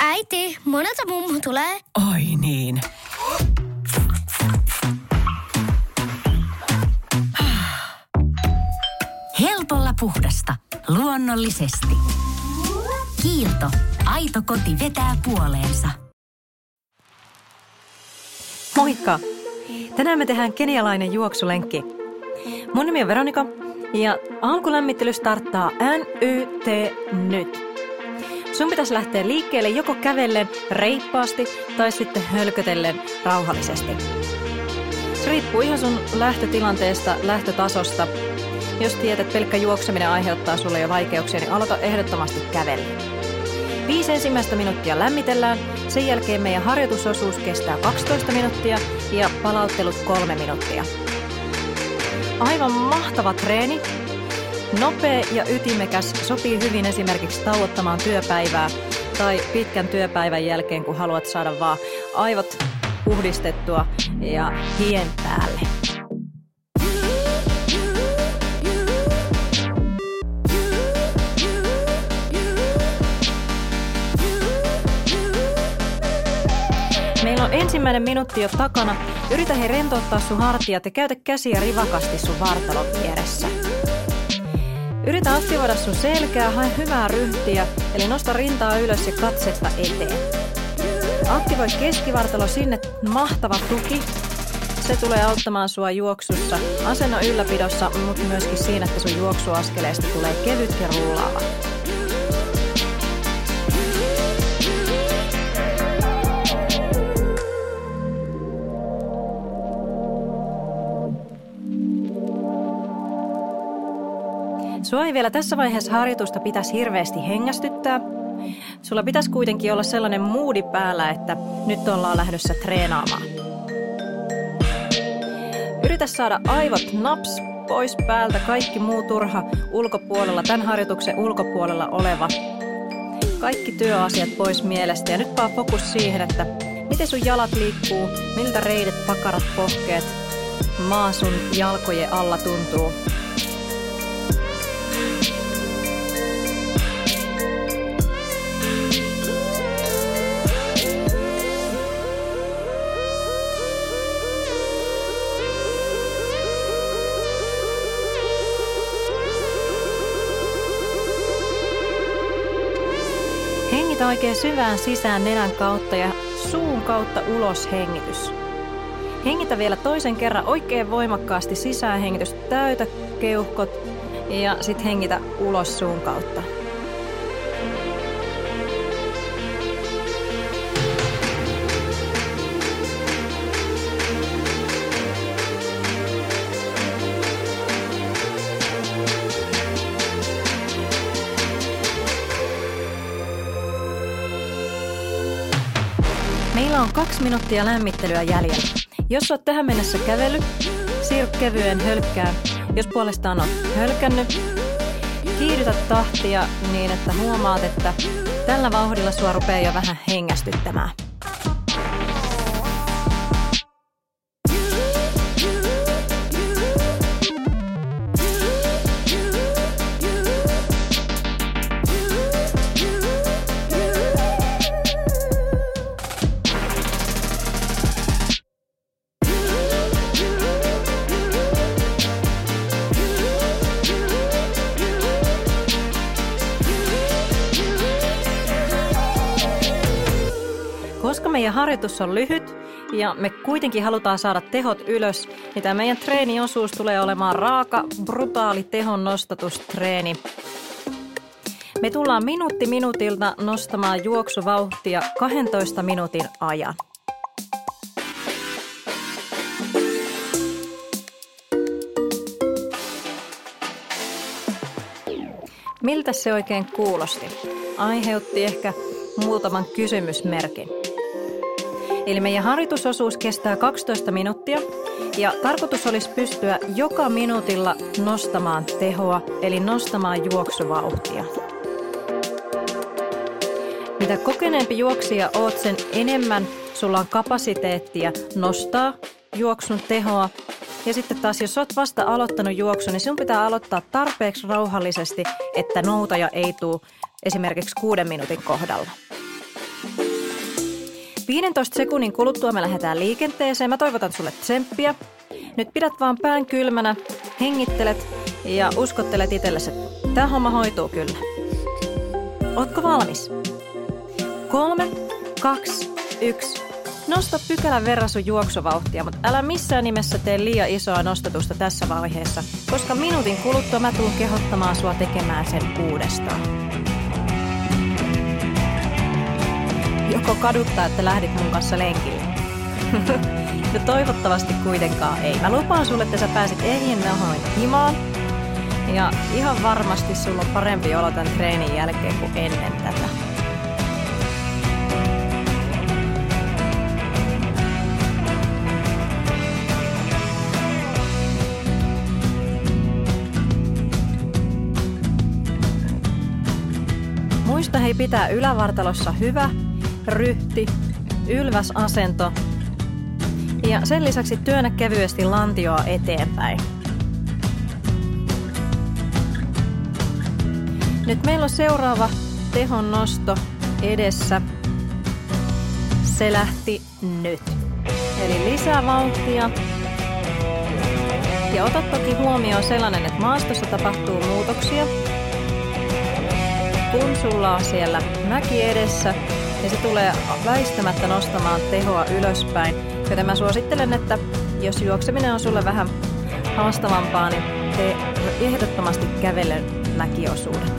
Äiti, monelta mummu tulee? Oi niin. Helpolla puhdasta. Luonnollisesti. Kiilto. Aito koti vetää puoleensa. Moikka! Tänään me tehdään kenialainen juoksulenkki. Mun nimi on Veronika ja alkulämmittely starttaa NYT nyt. Sun pitäisi lähteä liikkeelle joko kävellen reippaasti tai sitten hölkötellen rauhallisesti. Se riippuu ihan sun lähtötilanteesta, lähtötasosta. Jos tiedät, että pelkkä juokseminen aiheuttaa sulle jo vaikeuksia, niin aloita ehdottomasti kävellä. Viisi ensimmäistä minuuttia lämmitellään, sen jälkeen meidän harjoitusosuus kestää 12 minuuttia ja palauttelut kolme minuuttia. Aivan mahtava treeni. Nopea ja ytimekäs sopii hyvin esimerkiksi tauottamaan työpäivää tai pitkän työpäivän jälkeen, kun haluat saada vaan aivot puhdistettua ja hien päälle. On ensimmäinen minuutti jo takana. Yritä he rentouttaa sun hartiat ja käytä käsiä rivakasti sun vartalon vieressä. Yritä aktivoida sun selkää, hae hyvää ryhtiä, eli nosta rintaa ylös ja katsetta eteen. Aktivoi keskivartalo sinne, mahtava tuki. Se tulee auttamaan sua juoksussa, asennon ylläpidossa, mutta myöskin siinä, että sun juoksuaskeleesta tulee kevyt ja rullaava. Sua ei vielä tässä vaiheessa harjoitusta pitäisi hirveästi hengästyttää. Sulla pitäisi kuitenkin olla sellainen moodi päällä, että nyt ollaan lähdössä treenaamaan. Yritä saada aivot naps pois päältä, kaikki muu turha ulkopuolella, tämän harjoituksen ulkopuolella oleva. Kaikki työasiat pois mielestä ja nyt vaan fokus siihen, että miten sun jalat liikkuu, miltä reidet, pakarat, pohkeet, maa sun jalkojen alla tuntuu. Hengitä oikein syvään sisään nenän kautta ja suun kautta ulos hengitys. Hengitä vielä toisen kerran oikein voimakkaasti sisään hengitys. Täytä keuhkot ja sitten hengitä ulos suun kautta. Meillä on kaksi minuuttia lämmittelyä jäljellä. Jos oot tähän mennessä kävellyt, siirry kevyen hölkkään. Jos puolestaan oot hölkännyt, kiihdytä tahtia niin, että huomaat, että tällä vauhdilla sua rupeaa jo vähän hengästyttämään. Meidän harjoitus on lyhyt ja me kuitenkin halutaan saada tehot ylös, niin tämä meidän treeniosuus tulee olemaan raaka, brutaali tehon nostatustreeni. Me tullaan minuutti minuutilta nostamaan juoksuvauhtia 12 minuutin ajan. Miltä se oikein kuulosti? Aiheutti ehkä muutaman kysymysmerkin. Eli meidän harjoitusosuus kestää 12 minuuttia ja tarkoitus olisi pystyä joka minuutilla nostamaan tehoa, eli nostamaan juoksuvauhtia. Mitä kokeneempi juoksija oot, sen enemmän sulla on kapasiteettia nostaa juoksun tehoa Ja sitten taas, jos oot vasta aloittanut juoksu, niin sinun pitää aloittaa tarpeeksi rauhallisesti, että noutaja ei tule esimerkiksi kuuden minuutin kohdalla. 15 sekunnin kuluttua me lähdetään liikenteeseen. Mä toivotan sulle tsemppiä. Nyt pidät vaan pään kylmänä, hengittelet ja uskottelet itsellesi, että tämä homma hoituu kyllä. Ootko valmis? Kolme, kaksi, yksi. Nosta pykälän verran sun juoksuvauhtia, mutta älä missään nimessä tee liian isoa nostatusta tässä vaiheessa, koska minuutin kuluttua mä tuun kehottamaan sua tekemään sen uudestaan. Joko kaduttaa, että lähdit mun kanssa lenkille? no toivottavasti kuitenkaan ei. Mä lupaan sulle, että sä pääsit ehjin nahoin himaan. Ja ihan varmasti sulla on parempi olo tämän treenin jälkeen kuin ennen tätä. Muista hei pitää ylävartalossa hyvä, ryhti, ylväs asento ja sen lisäksi työnnä kevyesti lantioa eteenpäin. Nyt meillä on seuraava tehon nosto edessä. Se lähti nyt. Eli lisää vauhtia. Ja ota toki huomioon sellainen, että maastossa tapahtuu muutoksia. Kun sulla on siellä mäki edessä, niin se tulee väistämättä nostamaan tehoa ylöspäin. Joten mä suosittelen, että jos juokseminen on sulle vähän haastavampaa, niin tee ehdottomasti kävellen mäkiosuudet.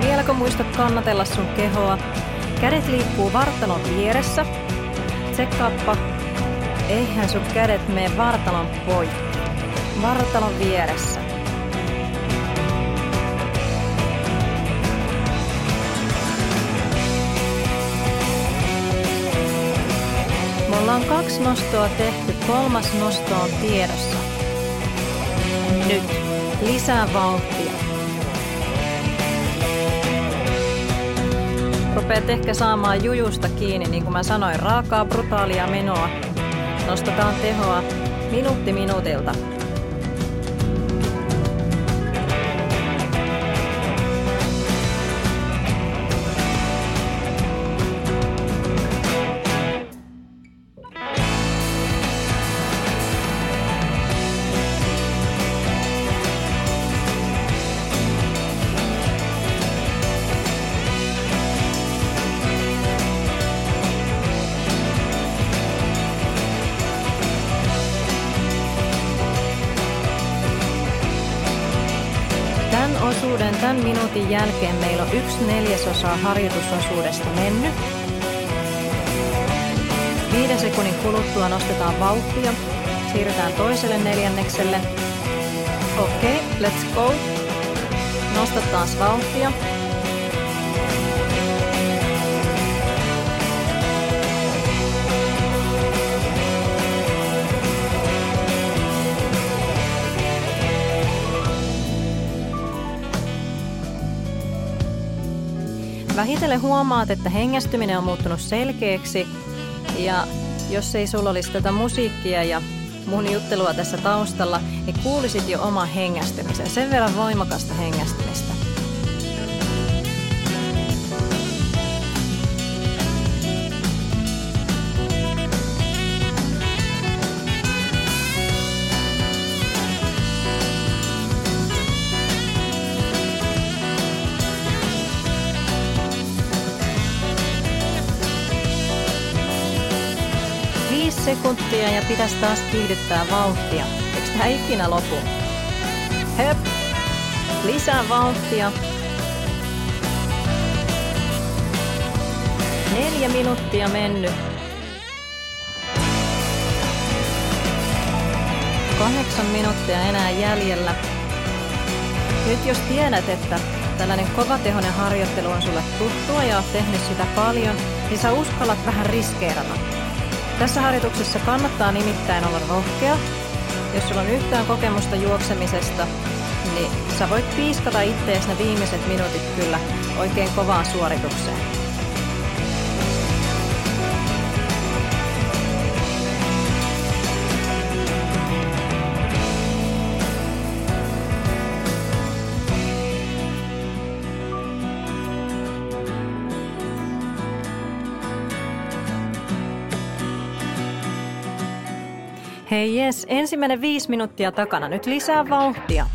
Vieläkö muista kannatella sun kehoa? Kädet liikkuu vartalon vieressä. Tsekkaappa, eihän sun kädet mene vartalon poikki. Vartalon vieressä. Me ollaan kaksi nostoa tehty, kolmas nosto on tiedossa. Nyt lisää vauhtia. Rupeat ehkä saamaan jujusta kiinni, niin kuin mä sanoin, raakaa brutaalia menoa. Nostetaan tehoa minuutti minuutilta. Tämän minuutin jälkeen meillä on yksi neljäsosa harjoitusosuudesta mennyt. Viiden sekunnin kuluttua nostetaan vauhtia. Siirrytään toiselle neljännekselle. Okei, okay, let's go. Nosta taas vauhtia. Vähitellen huomaat, että hengästyminen on muuttunut selkeäksi ja jos ei sulla olisi tätä musiikkia ja mun juttelua tässä taustalla, niin kuulisit jo oman hengästymisen. Sen verran voimakasta hengästymistä. Sekuntia ja pitäisi taas kiihdyttää vauhtia. Eikö tää ikinä lopu? Hep! Lisää vauhtia. Neljä minuuttia mennyt. Kahdeksan minuuttia enää jäljellä. Nyt jos tiedät, että tällainen kovatehoinen harjoittelu on sulle tuttua ja oot tehnyt sitä paljon, niin sä uskallat vähän riskeerata. Tässä harjoituksessa kannattaa nimittäin olla rohkea. Jos sulla on yhtään kokemusta juoksemisesta, niin sä voit piiskata ittees ne viimeiset minuutit kyllä oikein kovaan suoritukseen. Hei jes, ensimmäinen viisi minuuttia takana. Nyt lisää vauhtia.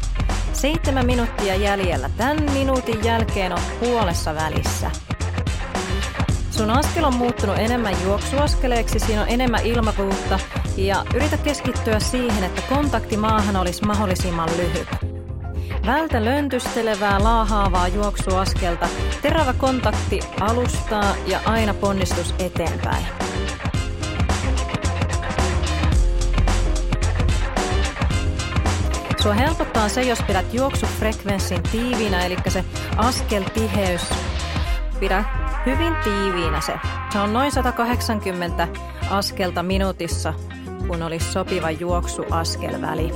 Seitsemän minuuttia jäljellä. Tämän minuutin jälkeen on puolessa välissä. Sun askel on muuttunut enemmän juoksuaskeleeksi, siinä on enemmän ilmavuutta ja yritä keskittyä siihen, että kontakti maahan olisi mahdollisimman lyhyt. Vältä löntystelevää, laahaavaa juoksuaskelta, terävä kontakti alustaa ja aina ponnistus eteenpäin. Sua helpottaa se, jos pidät juoksufrekvenssin tiiviinä, eli se askeltiheys. Pidä hyvin tiiviinä se. Se on noin 180 askelta minuutissa, kun olisi sopiva juoksuaskelväli.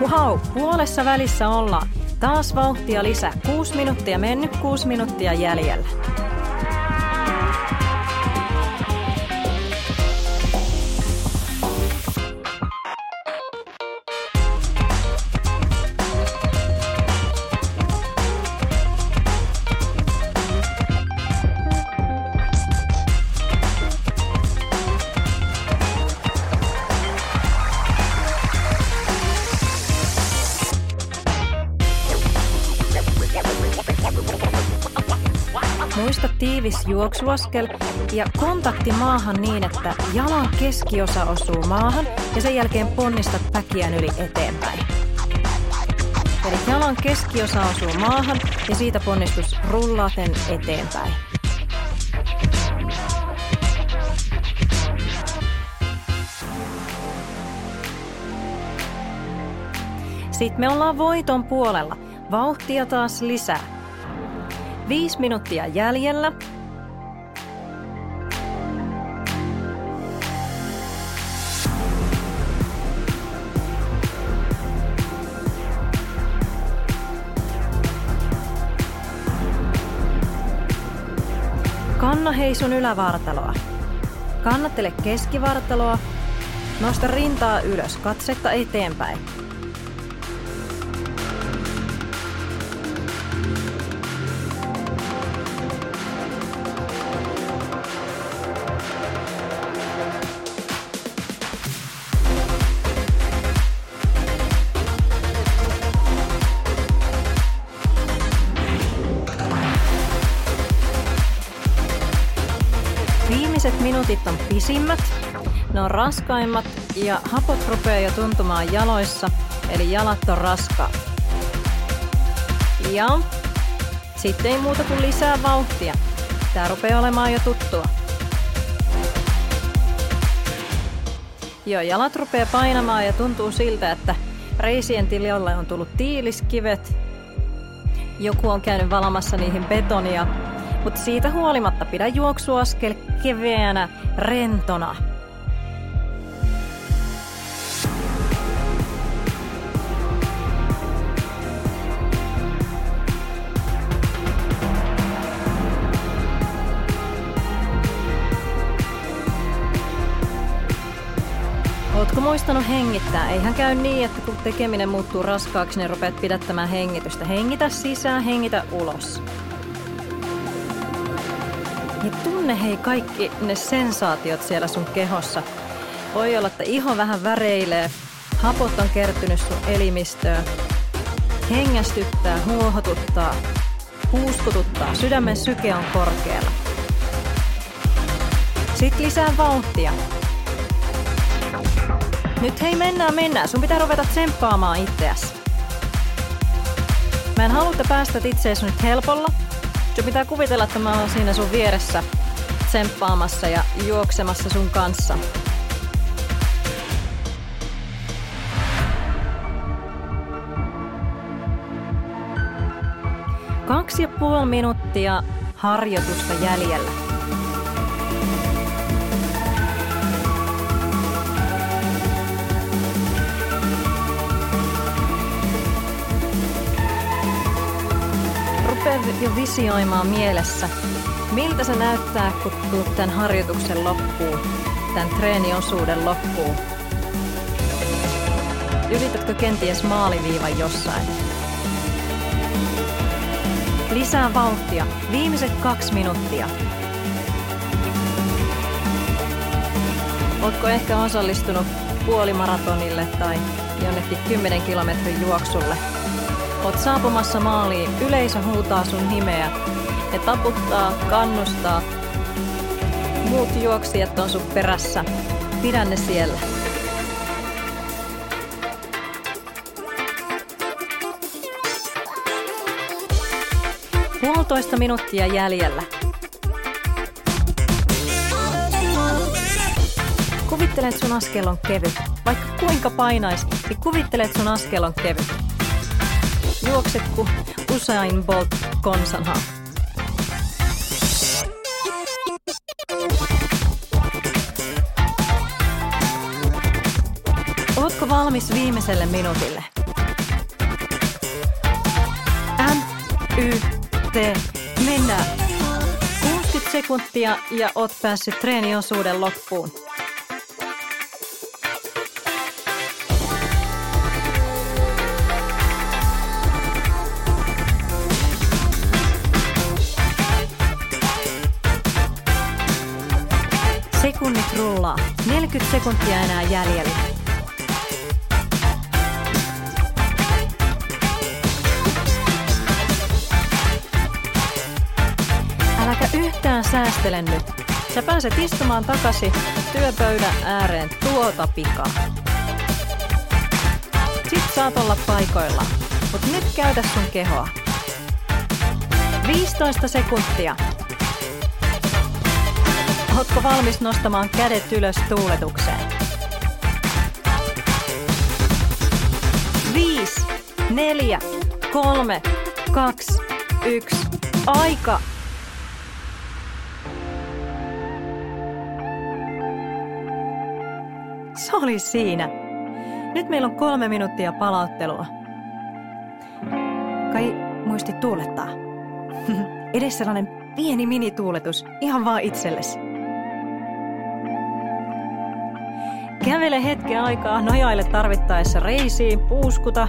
Wow, puolessa välissä ollaan. Taas vauhtia lisää. Kuusi minuuttia mennyt, kuusi minuuttia jäljellä. Muista tiivis juoksuaskel ja kontakti maahan niin, että jalan keskiosa osuu maahan ja sen jälkeen ponnistat päkiän yli eteenpäin. Eli jalan keskiosa osuu maahan ja siitä ponnistus rullaten eteenpäin. Sitten me ollaan voiton puolella. Vauhtia taas lisää. Viisi minuuttia jäljellä. Kanna hei sun ylävartaloa. Kannattele keskivartaloa. Nosta rintaa ylös, katsetta eteenpäin. Viimeiset minuutit on pisimmät, ne on raskaimmat ja hapot rupeaa jo tuntumaan jaloissa, eli jalat on raskaat. Ja sitten ei muuta kuin lisää vauhtia. Tää rupeaa olemaan jo tuttua. Joo, jalat rupeaa painamaan ja tuntuu siltä, että reisien tiljolle on tullut tiiliskivet. Joku on käynyt valamassa niihin betonia mutta siitä huolimatta pidä juoksuaskel keveänä, rentona. Ootko muistanut hengittää? Eihän käy niin, että kun tekeminen muuttuu raskaaksi, niin rupeat pidättämään hengitystä. Hengitä sisään, hengitä ulos. Niin tunne hei kaikki ne sensaatiot siellä sun kehossa. Voi olla, että iho vähän väreilee, hapot on kertynyt sun elimistöön. Hengästyttää, huohotuttaa, huuskututtaa, sydämen syke on korkealla. Sitten lisää vauhtia. Nyt hei mennään, mennään. Sun pitää ruveta tsemppaamaan itseäsi. Mä en halua, että päästät itseesi nyt helpolla, Sun pitää kuvitella, että mä oon siinä sun vieressä tsemppaamassa ja juoksemassa sun kanssa. Kaksi ja puoli minuuttia harjoitusta jäljellä. Rupee jo visioimaan mielessä, miltä se näyttää, kun tulet tämän harjoituksen loppuun, tämän treeniosuuden loppuun. Ylitätkö kenties maaliviivan jossain? Lisää vauhtia. Viimeiset kaksi minuuttia. Ootko ehkä osallistunut puolimaratonille tai jonnekin 10 kilometrin juoksulle? Oot saapumassa maaliin, yleisö huutaa sun nimeä. Ne taputtaa, kannustaa. Muut juoksijat on sun perässä. Pidä ne siellä. Puolitoista minuuttia jäljellä. Kuvittele, että sun askel on kevyt. Vaikka kuinka painais, niin kuvittele, että sun askel on kevyt. Juokse ku Usain Bolt konsanha. Ootko valmis viimeiselle minuutille? M, Y, T, mennään. 60 sekuntia ja oot päässyt treeniosuuden loppuun. Sekunnit rullaa. 40 sekuntia enää jäljellä. Äläkä yhtään säästele nyt. Sä pääset istumaan takaisin työpöydän ääreen tuota pikaa. Sit saat olla paikoillaan, mut nyt käytä sun kehoa. 15 sekuntia. Ootko valmis nostamaan kädet ylös tuuletukseen? Viisi, neljä, kolme, kaksi, yksi. Aika! Se oli siinä. Nyt meillä on kolme minuuttia palauttelua. Kai muisti tuulettaa. Edes sellainen pieni minituuletus, ihan vaan itsellesi. Kävele hetken aikaa, nojaile tarvittaessa reisiin, puuskuta.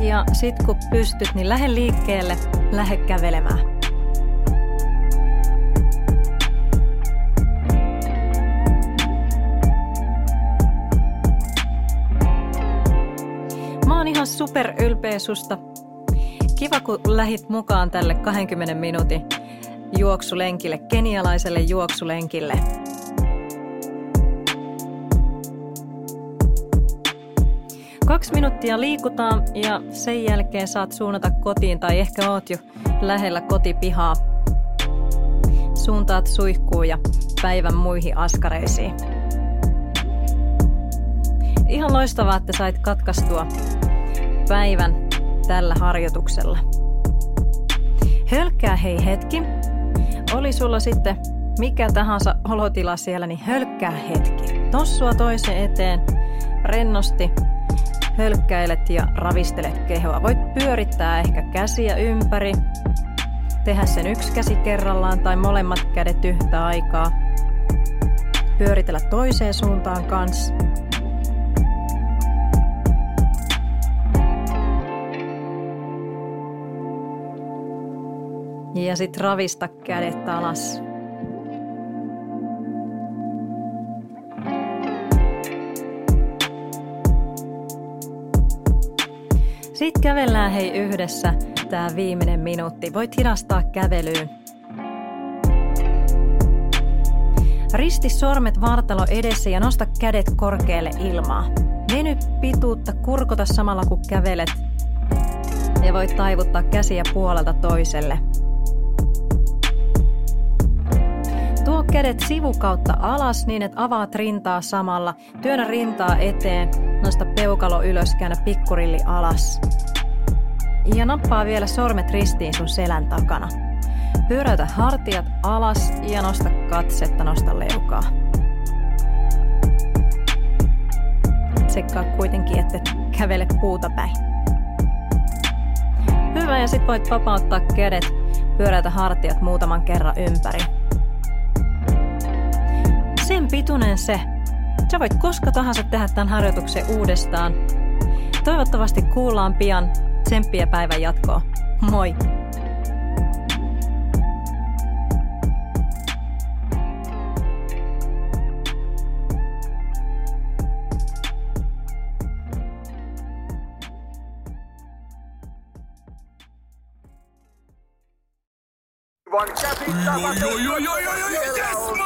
Ja sit kun pystyt, niin lähde liikkeelle, lähde kävelemään. Mä oon ihan susta. Kiva, kun lähit mukaan tälle 20 minuutin juoksulenkille, kenialaiselle juoksulenkille. Kaksi minuuttia liikutaan ja sen jälkeen saat suunnata kotiin tai ehkä oot jo lähellä kotipihaa. Suuntaat suihkuu ja päivän muihin askareisiin. Ihan loistavaa, että sait katkaistua päivän tällä harjoituksella. Hölkkää hei hetki oli sulla sitten mikä tahansa olotila siellä, niin hölkkää hetki. Tossua toisen eteen, rennosti, hölkkäilet ja ravistelet kehoa. Voit pyörittää ehkä käsiä ympäri, tehdä sen yksi käsi kerrallaan tai molemmat kädet yhtä aikaa. Pyöritellä toiseen suuntaan kanssa. Ja sit ravista kädet alas. Sitten kävellään hei yhdessä tää viimeinen minuutti. Voit hidastaa kävelyyn. Risti sormet vartalo edessä ja nosta kädet korkealle ilmaa. Veny pituutta, kurkota samalla kun kävelet. Ja voit taivuttaa käsiä puolelta toiselle. Kädet sivukautta alas niin, että avaat rintaa samalla. Työnnä rintaa eteen, nosta peukalo ylös, käännä pikkurilli alas. Ja nappaa vielä sormet ristiin sun selän takana. Pyöräytä hartiat alas ja nosta katsetta, nosta leukaa. Tsekkaa kuitenkin, että kävele puuta päin. Hyvä, ja sit voit vapauttaa kädet, pyöräytä hartiat muutaman kerran ympäri. Sen pituinen se. Sä voit koska tahansa tehdä tämän harjoituksen uudestaan. Toivottavasti kuullaan pian. Tsemppiä päivän jatkoa. Moi! Aivan käsittämätöntä. Joo, joo, joo, joo, joo, joo,